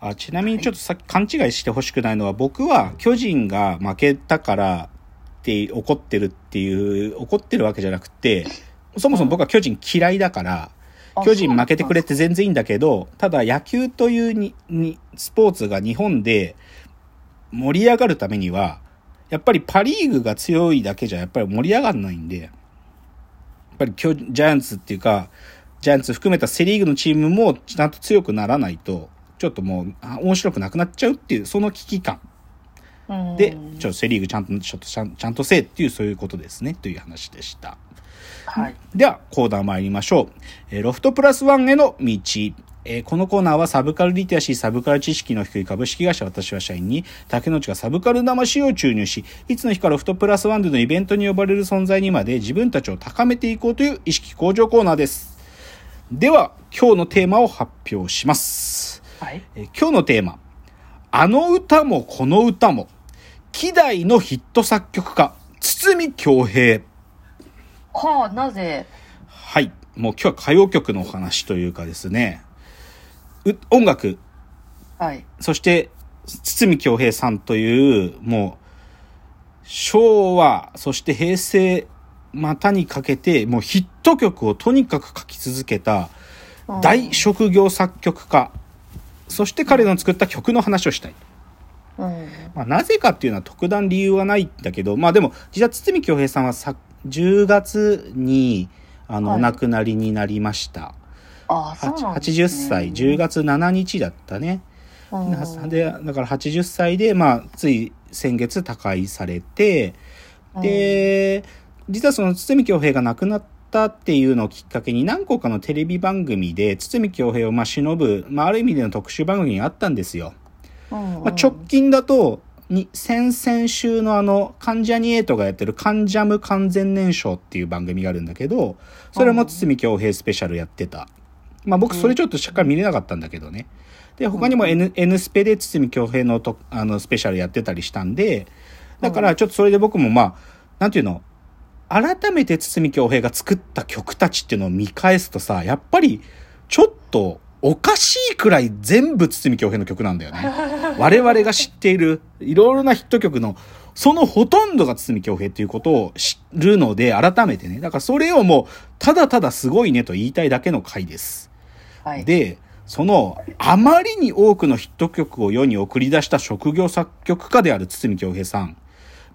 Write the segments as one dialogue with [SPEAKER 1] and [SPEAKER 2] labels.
[SPEAKER 1] あちなみにちょっとさっき勘違いしてほしくないのは、僕は巨人が負けたからって怒ってるっていう、怒ってるわけじゃなくて、そもそも僕は巨人嫌いだから、
[SPEAKER 2] あ
[SPEAKER 1] 巨人負けてくれて全然いいんだけど、ただ野球というににスポーツが日本で盛り上がるためには、やっぱりパリーグが強いだけじゃやっぱり盛り上がらないんで、やっぱり巨ジャイアンツっていうか、ジャイアンツ含めたセリーグのチームもちゃんと強くならないと、ちょっともうあ面白くなくなっちゃうっていう、その危機感
[SPEAKER 2] うん
[SPEAKER 1] で、ちょっとセリーグちゃんと、ちょっとちゃんちゃんとせえっていうそういうことですね、という話でした。
[SPEAKER 2] はい。
[SPEAKER 1] では、コーナー参りましょう。えーロフトプラスワンへの道。えーこのコーナーはサブカルリテラシー、サブカル知識の低い株式会社私は社員に、竹之内がサブカル魂を注入し、いつの日かロフトプラスワンでのイベントに呼ばれる存在にまで自分たちを高めていこうという意識向上コーナーです。では、今日のテーマを発表します。
[SPEAKER 2] はい。
[SPEAKER 1] えー今日のテーマ。あの歌もこの歌も、希代のヒット作曲家、堤京平。
[SPEAKER 2] はあ、なぜ、
[SPEAKER 1] はい。もう今日は歌謡曲のお話というかですね、う音楽、
[SPEAKER 2] はい。
[SPEAKER 1] そして、堤京平さんという、もう、昭和、そして平成、またにかけて、もうヒット曲をとにかく書き続けた、大職業作曲家、そして彼の作った曲の話をしたい。
[SPEAKER 2] うん。
[SPEAKER 1] まあ、なぜかっていうのは特段理由はないんだけど、まあでも、実は堤京平さんはさ10月に、あの、
[SPEAKER 2] はい
[SPEAKER 1] お亡くなりになりました。
[SPEAKER 2] ああ、そう
[SPEAKER 1] は
[SPEAKER 2] なんですね。
[SPEAKER 1] 80歳、10月7日だったね。
[SPEAKER 2] うん
[SPEAKER 1] で、だから80歳で、まあ、つい先月他界されて、で、実はその堤京平が亡くなったっていうのをきっかけに何個かのテレビ番組で堤京平をまあ忍ぶ、まあある意味での特集番組があったんですよ。
[SPEAKER 2] うんうん
[SPEAKER 1] まあ、直近だと、に、先々週のあの、関ジャニエイトがやってるカンジャム完全燃焼っていう番組があるんだけど、それも堤京平スペシャルやってた。まあ僕それちょっとしっかり見れなかったんだけどね。で、他にも N, N スペで堤京平のとあのスペシャルやってたりしたんで、だからちょっとそれで僕もまあ、なんていうの、改めて堤京平が作った曲たちっていうのを見返すとさ、やっぱりちょっとおかしいくらい全部堤京平の曲なんだよね。我々が知っているいろいろなヒット曲のそのほとんどが堤京平っていうことを知るので改めてね。だからそれをもうただただすごいねと言いたいだけの回です。
[SPEAKER 2] はい。
[SPEAKER 1] で、その、あまりに多くのヒット曲を世に送り出した職業作曲家である堤京平さん。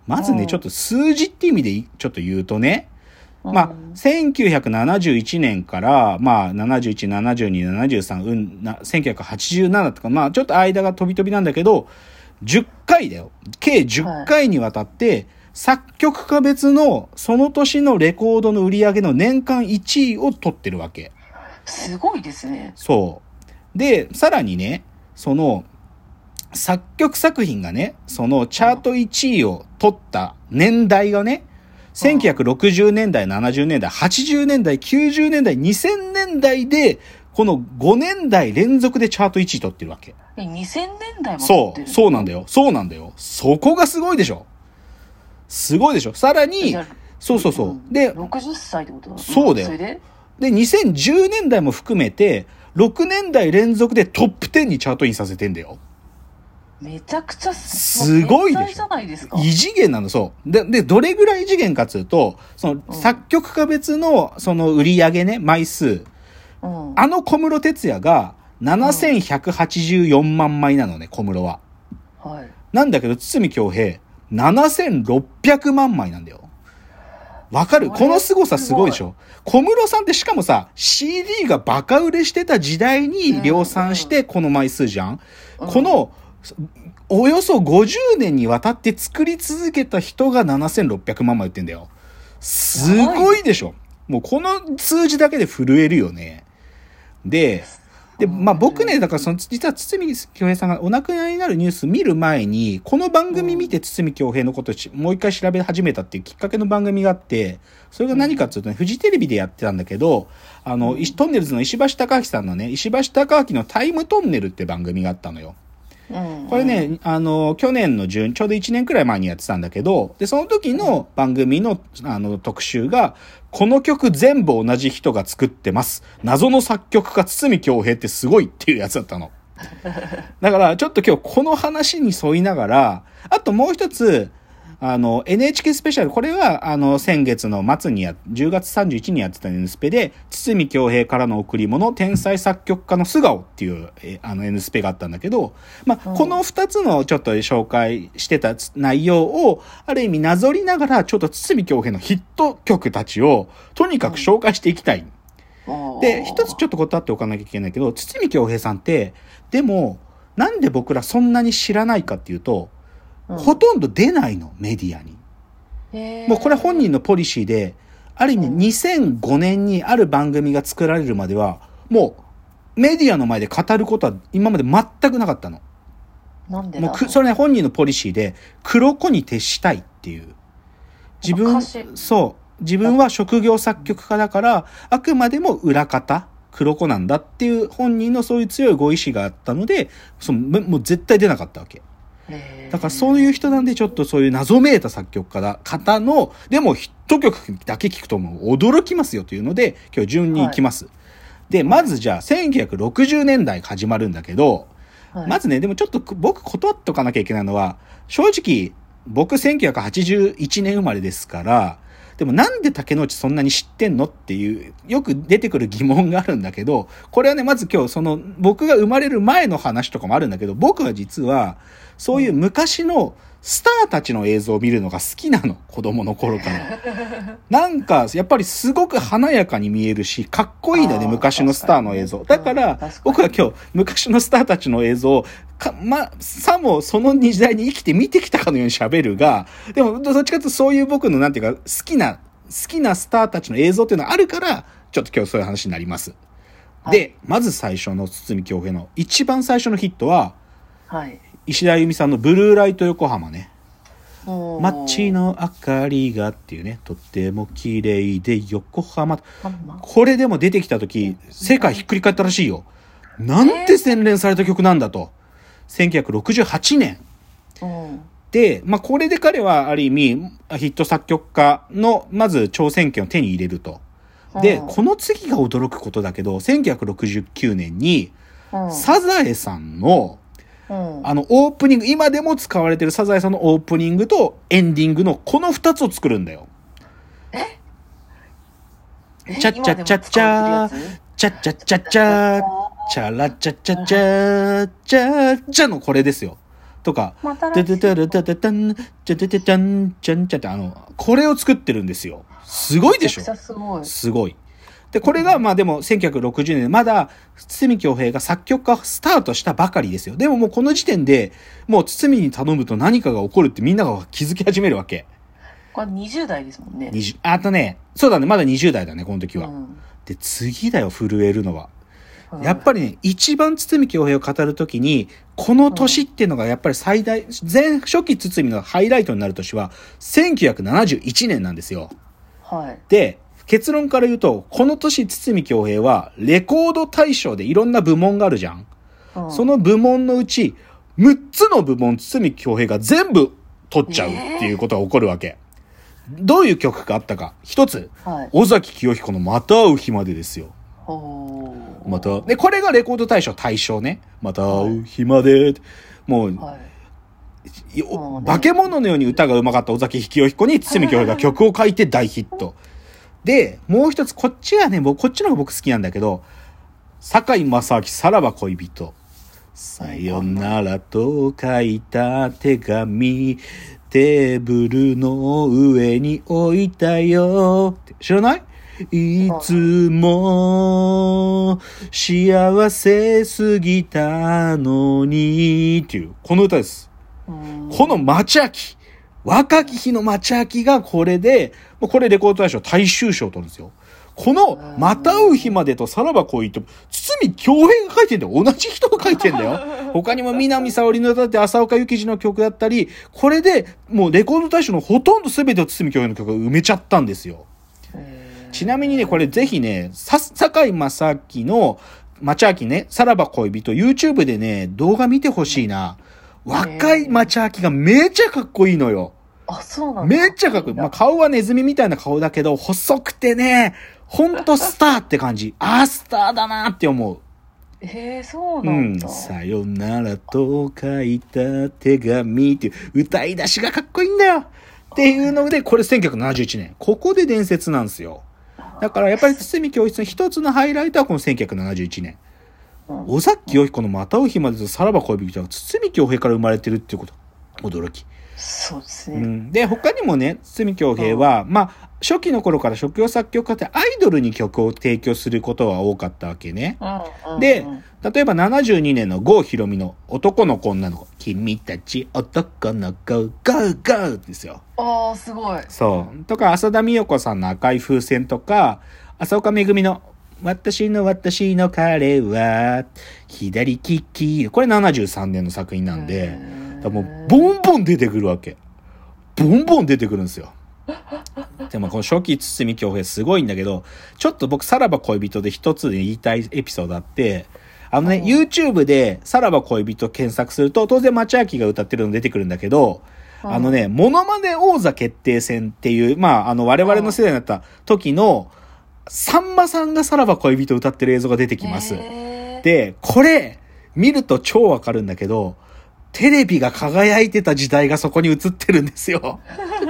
[SPEAKER 1] まずね、
[SPEAKER 2] うん
[SPEAKER 1] ちょっと数字って意味でいちょっと言うとね、
[SPEAKER 2] うん
[SPEAKER 1] まあ、1971年から、まあ、71、72、73、うん、な、1987とか、まあ、ちょっと間が飛び飛びなんだけど、10回だよ。計10回にわたって、作曲家別のその年のレコードの売り上げの年間1位を取ってるわけ。
[SPEAKER 2] すごいですね。
[SPEAKER 1] そう。で、さらにね、その、作曲作品がね、そのチャート1位を取った年代がね、1960年代、70年代、80年代、90年代、2000年代で、この5年代連続でチャート1位取ってるわけ。
[SPEAKER 2] え、2000年代も撮
[SPEAKER 1] そう、そうなんだよ。そうなんだよ。そこがすごいでしょ。すごいでしょ。さらにそうそうそう。
[SPEAKER 2] ん
[SPEAKER 1] で、
[SPEAKER 2] 60歳ってこと？だ
[SPEAKER 1] そうだよ
[SPEAKER 2] で？
[SPEAKER 1] で、2010年代も含めて、6年代連続でトップ10にチャートインさせてんだよ。
[SPEAKER 2] めちゃくちゃ
[SPEAKER 1] すごいでしょ
[SPEAKER 2] 天才じゃないですか。
[SPEAKER 1] 異次元なの、そう。で、で、どれぐらい異次元かっつうと、その、
[SPEAKER 2] うん
[SPEAKER 1] 作曲家別の、その、売り上げね、枚数。
[SPEAKER 2] うん。
[SPEAKER 1] あの小室哲也が、7184万枚なのね、小室は。
[SPEAKER 2] はい。
[SPEAKER 1] なんだけど、堤京平、7600万枚なんだよ。わかる？
[SPEAKER 2] こ
[SPEAKER 1] の凄さすごいでしょ小室さんってしかもさ、CD がバカ売れしてた時代に量産してこの枚数じゃん、
[SPEAKER 2] うん
[SPEAKER 1] この、およそ50年にわたって作り続けた人が7600万枚売ってんだよ。すごいでしょもうこの数字だけで震えるよね。で、で、まあ僕ね、だからその、実は堤京平さんがお亡くなりになるニュース見る前に、この番組見て堤京平のこともう一回調べ始めたっていうきっかけの番組があって、それが何かっていうとね、フジテレビでやってたんだけど、あの、石トンネルズの石橋貴明さんのね、石橋貴明のタイムトンネルって番組があったのよ。
[SPEAKER 2] うん。
[SPEAKER 1] これね、あの、去年の10、ちょうど1年くらい前にやってたんだけど、で、その時の番組の、あの、特集が、この曲全部同じ人が作ってます。謎の作曲家、堤京平ってすごいっていうやつだったの。だから、ちょっと今日この話に沿いながら、あともう一つ、あの、NHK スペシャル、これは、あの、先月の末にや、10月31日にやってた N スペで、堤京平からの贈り物、天才作曲家の素顔っていう、えあの N スペがあったんだけど、まあ、
[SPEAKER 2] うん
[SPEAKER 1] この二つのちょっと紹介してた内容を、ある意味なぞりながら、ちょっと堤京平のヒット曲たちを、とにかく紹介していきたい。で、一つちょっと断っておかなきゃいけないけど、堤京平さんって、でも、なんで僕らそんなに知らないかっていうと、ほとんど出ないの、メディアに。もうこれ本人のポリシーで、ある意味
[SPEAKER 2] うん
[SPEAKER 1] 2005年にある番組が作られるまでは、もうメディアの前で語ることは今まで全くなかったの。
[SPEAKER 2] なんでだ？ろ
[SPEAKER 1] もうく、それね本人のポリシーで、黒子に徹したいっていう。自分そう。自分は職業作曲家だから、あくまでも裏方、黒子なんだっていう本人のそういう強いご意志があったので、そのももう絶対出なかったわけ。だからそういう人なんでちょっとそういう謎めいた作曲家だ、方の、でもヒット曲だけ聞くともう驚きますよというので、今日順に行きます。で、まずじゃあ1960年代始まるんだけど、
[SPEAKER 2] はい。
[SPEAKER 1] まずね、でもちょっと僕断っとかなきゃいけないのは、正直、僕1981年生まれですから、でもなんで竹之内そんなに知ってんのっていう、よく出てくる疑問があるんだけど、これはね、まず今日その、僕が生まれる前の話とかもあるんだけど、僕は実は、そういう昔のスターたちの映像を見るのが好きなの、子供の頃から。なんか、やっぱりすごく華やかに見えるし、かっこいいんだよね、昔のスターの映像。だから僕は今日、昔のスターたちの映像を、か、ま、さもその時代に生きて見てきたかのように喋るが、でも、どっちかというとそういう僕の、なんていうか、好きな、好きなスターたちの映像っていうのがあるから、ちょっと今日そういう話になります。
[SPEAKER 2] はい
[SPEAKER 1] で、まず最初の堤京平の、一番最初のヒットは、
[SPEAKER 2] はい
[SPEAKER 1] 石田由美さんのブルーライト横浜ね。街の明かりがっていうね、とっても綺麗で横浜。これでも出てきた時、世界ひっくり返ったらしいよ。なんて洗練された曲なんだと。1968年。
[SPEAKER 2] うん
[SPEAKER 1] で、まあ、これで彼はある意味、ヒット作曲家の、まず挑戦権を手に入れると。で、
[SPEAKER 2] うん
[SPEAKER 1] この次が驚くことだけど、1969年に、
[SPEAKER 2] うん
[SPEAKER 1] サザエさんの、
[SPEAKER 2] うん
[SPEAKER 1] あの、オープニング、今でも使われてるサザエさんのオープニングとエンディングのこの二つを作るんだよ。
[SPEAKER 2] え？
[SPEAKER 1] チャッチャッチャッチャーチャッチャッチャッチャー、チャラチャッチャッチャー、チャッチャのこれですよ。とか、
[SPEAKER 2] つまた
[SPEAKER 1] タタタラタタタン、チャタタタン、チャンチャってあの、これを作ってるんですよ。すごいでしょ
[SPEAKER 2] すごい
[SPEAKER 1] すごい。で、これが、まあでも、1960年、まだ、堤京平が作曲家スタートしたばかりですよ。でももうこの時点で、もう堤に頼むと何かが起こるってみんなが気づき始めるわけ。
[SPEAKER 2] これ20代ですもんね
[SPEAKER 1] 20あとね、そうだね、まだ20代だね、この時は。
[SPEAKER 2] うん
[SPEAKER 1] で、次だよ、震えるのは。
[SPEAKER 2] うん
[SPEAKER 1] やっぱりね、一番堤京平を語るときに、この年っていうのがやっぱり最大、前、初期堤のハイライトになる年は、1971年なんですよ。
[SPEAKER 2] はい
[SPEAKER 1] で、結論から言うと、この年堤京平は、レコード大賞でいろんな部門があるじゃん。
[SPEAKER 2] うん
[SPEAKER 1] その部門のうち、6つの部門堤京平が全部取っちゃうっていうことが起こるわけ。どういう曲があったか。一つ、
[SPEAKER 2] はい
[SPEAKER 1] 尾崎清彦のまた会う日までですよ。また、で、これがレコード大賞対象ね。また会う日まで。もう、
[SPEAKER 2] はい
[SPEAKER 1] い
[SPEAKER 2] うん
[SPEAKER 1] 化け物のように歌が上手かった尾崎清彦に堤京平が曲を書いて大ヒット。で、もう一つ、こっちはね、僕、こっちの方が僕好きなんだけど、堺正明さらば恋人。さよならと書いた手紙、テーブルの上に置いたよ。知らない？いつも幸せすぎたのにっていう、この歌です。
[SPEAKER 2] うん
[SPEAKER 1] この町秋。若き日の町秋がこれで、もうこれレコード大賞大衆賞を取るんですよ。この、また会う日までとさらば恋人、堤京平が書いてんだよ。同じ人が書いてんだよ。他にも南沙織の歌って浅岡幸二の曲だったり、これでもうレコード大賞のほとんど全てを堤京平の曲が埋めちゃったんですよ。
[SPEAKER 2] えー
[SPEAKER 1] ちなみにね、これぜひね、さ、堺正明の、町明ね、さらば恋人、YouTube でね、動画見てほしいな。若い町明がめちゃかっこいいのよ。
[SPEAKER 2] あそうなんだ
[SPEAKER 1] めっちゃかっこいい。まあ、顔はネズミみたいな顔だけど、細くてね、ほんとスターって感じ。あー、スターだなって思う。
[SPEAKER 2] へえ、そう
[SPEAKER 1] う
[SPEAKER 2] なんだ。
[SPEAKER 1] さよならと書いた手紙っていう歌い出しがかっこいいんだよっていうので、これ1971年。ここで伝説なんですよ。だからやっぱり堤教室の一つのハイライトはこの1971年。
[SPEAKER 2] うん
[SPEAKER 1] 尾崎洋彦のまたう日までとさらば恋人は堤京平から生まれてるっていうこと。驚き。
[SPEAKER 2] そうですね。
[SPEAKER 1] うん、で、他にもね、堤京平は、まあ、初期の頃から職業作曲家ってアイドルに曲を提供することは多かったわけね。
[SPEAKER 2] うんうん
[SPEAKER 1] で
[SPEAKER 2] うん
[SPEAKER 1] 例えば72年の郷ひろみの男の子女の子。君たち男の子、ゴーゴーですよ。
[SPEAKER 2] ああ、すごい。
[SPEAKER 1] そう。とか、浅田美代子さんの赤い風船とか、浅岡めぐみの私の私の彼は、左利き。これ73年の作品なんで、もう、ボンボン出てくるわけ。ボンボン出てくるんですよ。でもこの初期堤京平すごいんだけど、ちょっと僕さらば恋人で一つで言いたいエピソードあって、あのね、
[SPEAKER 2] うん
[SPEAKER 1] YouTube でさらば恋人検索すると、当然町明が歌ってるの出てくるんだけど、
[SPEAKER 2] うん
[SPEAKER 1] あのね、モノマネ王座決定戦っていう、まあ、あの、我々の世代になった時の、さんまさんがさらば恋人を歌ってる映像が出てきます。で、これ、見ると超わかるんだけど、テレビが輝いてた時代がそこに映ってるんですよ。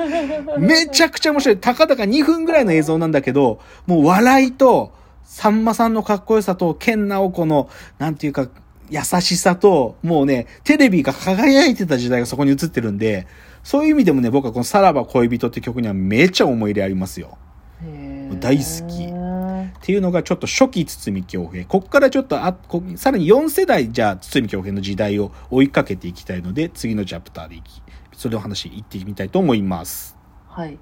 [SPEAKER 1] めちゃくちゃ面白い。たかだか2分ぐらいの映像なんだけど、もう笑いと、さんまさんのかっこよさと、ケンナオコの、なんていうか、優しさと、もうね、テレビが輝いてた時代がそこに映ってるんで、そういう意味でもね、僕はこのさらば恋人って曲にはめちゃ思い入れありますよ。大好きっていうのがちょっと初期堤京平。こっからちょっとあ、こさらに4世代じゃあ堤京平の時代を追いかけていきたいので、次のチャプターでいき、それの話行ってみたいと思います。
[SPEAKER 2] はい。